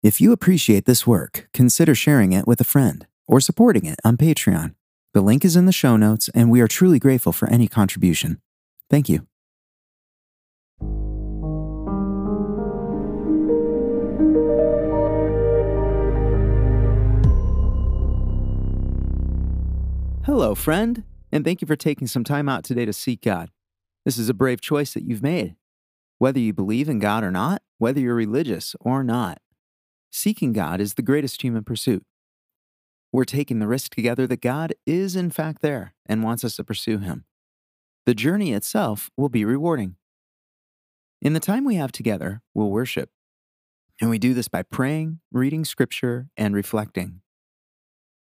If you appreciate this work, consider sharing it with a friend or supporting it on Patreon. The link is in the show notes, and we are truly grateful for any contribution. Thank you. Hello, friend, and thank you for taking some time out today to seek God. This is a brave choice that you've made. Whether you believe in God or not, whether you're religious or not, seeking God is the greatest human pursuit. We're taking the risk together that God is in fact there and wants us to pursue Him. The journey itself will be rewarding. In the time we have together, we'll worship. And we do this by praying, reading scripture, and reflecting.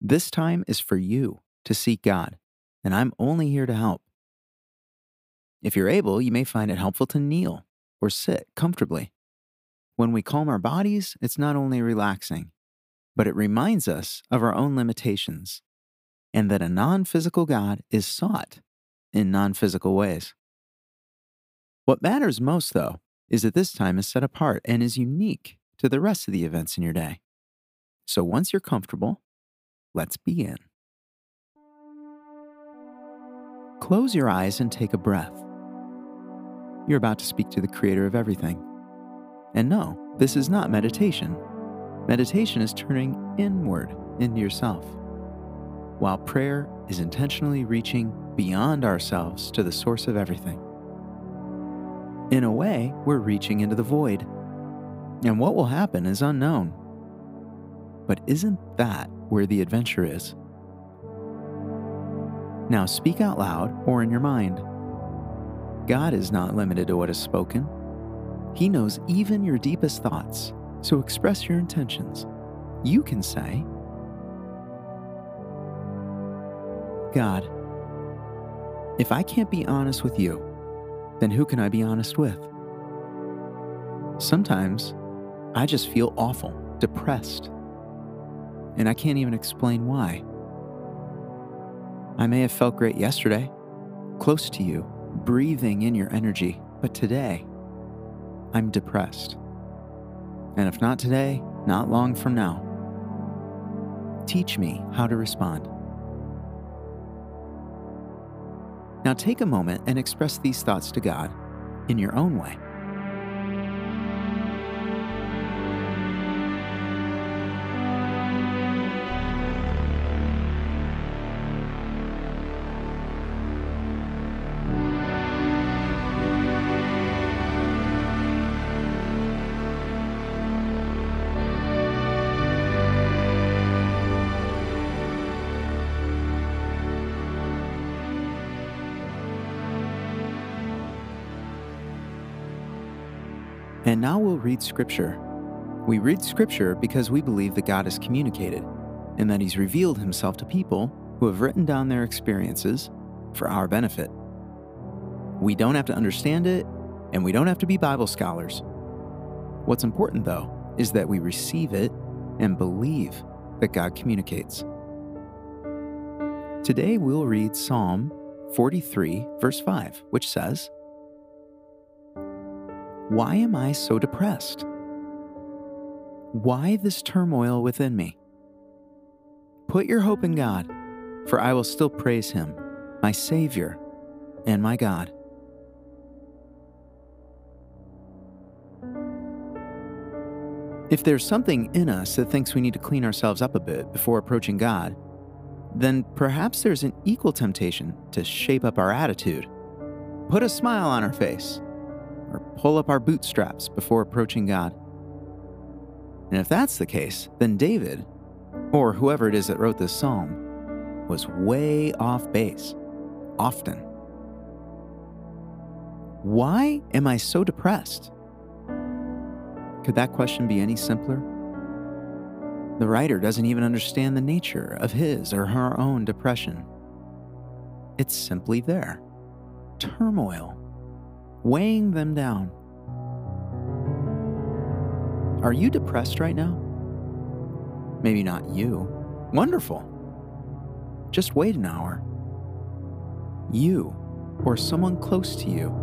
This time is for you to seek God, and I'm only here to help. If you're able, you may find it helpful to kneel or sit comfortably. When we calm our bodies, it's not only relaxing, but it reminds us of our own limitations and that a non physical God is sought in non physical ways. What matters most, though, is that this time is set apart and is unique to the rest of the events in your day. So once you're comfortable, let's begin. Close your eyes and take a breath. You're about to speak to the creator of everything. And no, this is not meditation. Meditation is turning inward into yourself, while prayer is intentionally reaching beyond ourselves to the source of everything. In a way, we're reaching into the void, and what will happen is unknown. But isn't that where the adventure is? Now speak out loud or in your mind. God is not limited to what is spoken. He knows even your deepest thoughts, so express your intentions. You can say, God, if I can't be honest with you, then who can I be honest with? Sometimes I just feel awful, depressed, and I can't even explain why. I may have felt great yesterday, close to you, breathing in your energy, but today, I'm depressed. And if not today, not long from now. Teach me how to respond. Now take a moment and express these thoughts to God in your own way. And now we'll read Scripture. We read Scripture because we believe that God has communicated and that He's revealed Himself to people who have written down their experiences for our benefit. We don't have to understand it, and we don't have to be Bible scholars. What's important, though, is that we receive it and believe that God communicates. Today we'll read Psalm 43, verse 5, which says, why am I so depressed? Why this turmoil within me? Put your hope in God, for I will still praise Him, my Savior and my God. If there's something in us that thinks we need to clean ourselves up a bit before approaching God, then perhaps there's an equal temptation to shape up our attitude. Put a smile on our face or pull up our bootstraps before approaching God. And if that's the case, then David, or whoever it is that wrote this psalm, was way off base, often. Why am I so depressed? Could that question be any simpler? The writer doesn't even understand the nature of his or her own depression. It's simply there turmoil weighing them down. Are you depressed right now? Maybe not you. Wonderful. Just wait an hour. You, or someone close to you,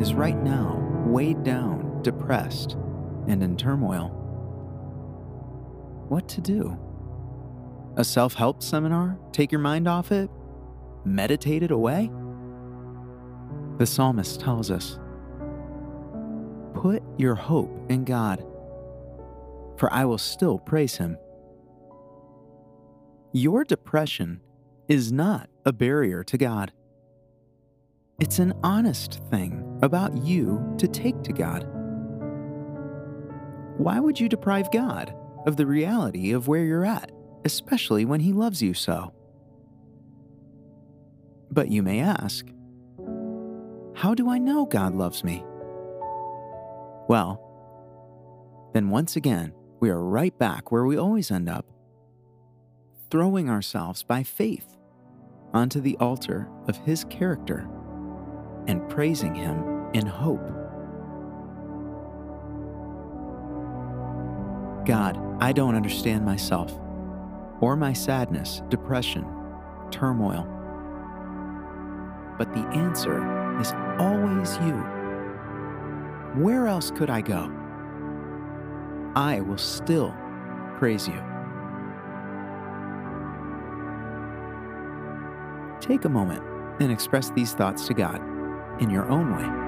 is right now weighed down, depressed, and in turmoil. what to do. A self help seminar? Take your mind off it? Meditate it away? The psalmist tells us Put your hope in God, for I will still praise Him. Your depression is not a barrier to God. It's an honest thing about you to take to God. Why would you deprive God of the reality of where you're at, especially when He loves you so? But you may ask, How do I know God loves me? Well, then once again, we are right back where we always end up throwing ourselves by faith onto the altar of His character and praising Him in hope. God, I don't understand myself or my sadness, depression, turmoil. But the answer is always you. Where else could I go? I will still praise you. Take a moment and express these thoughts to God in your own way.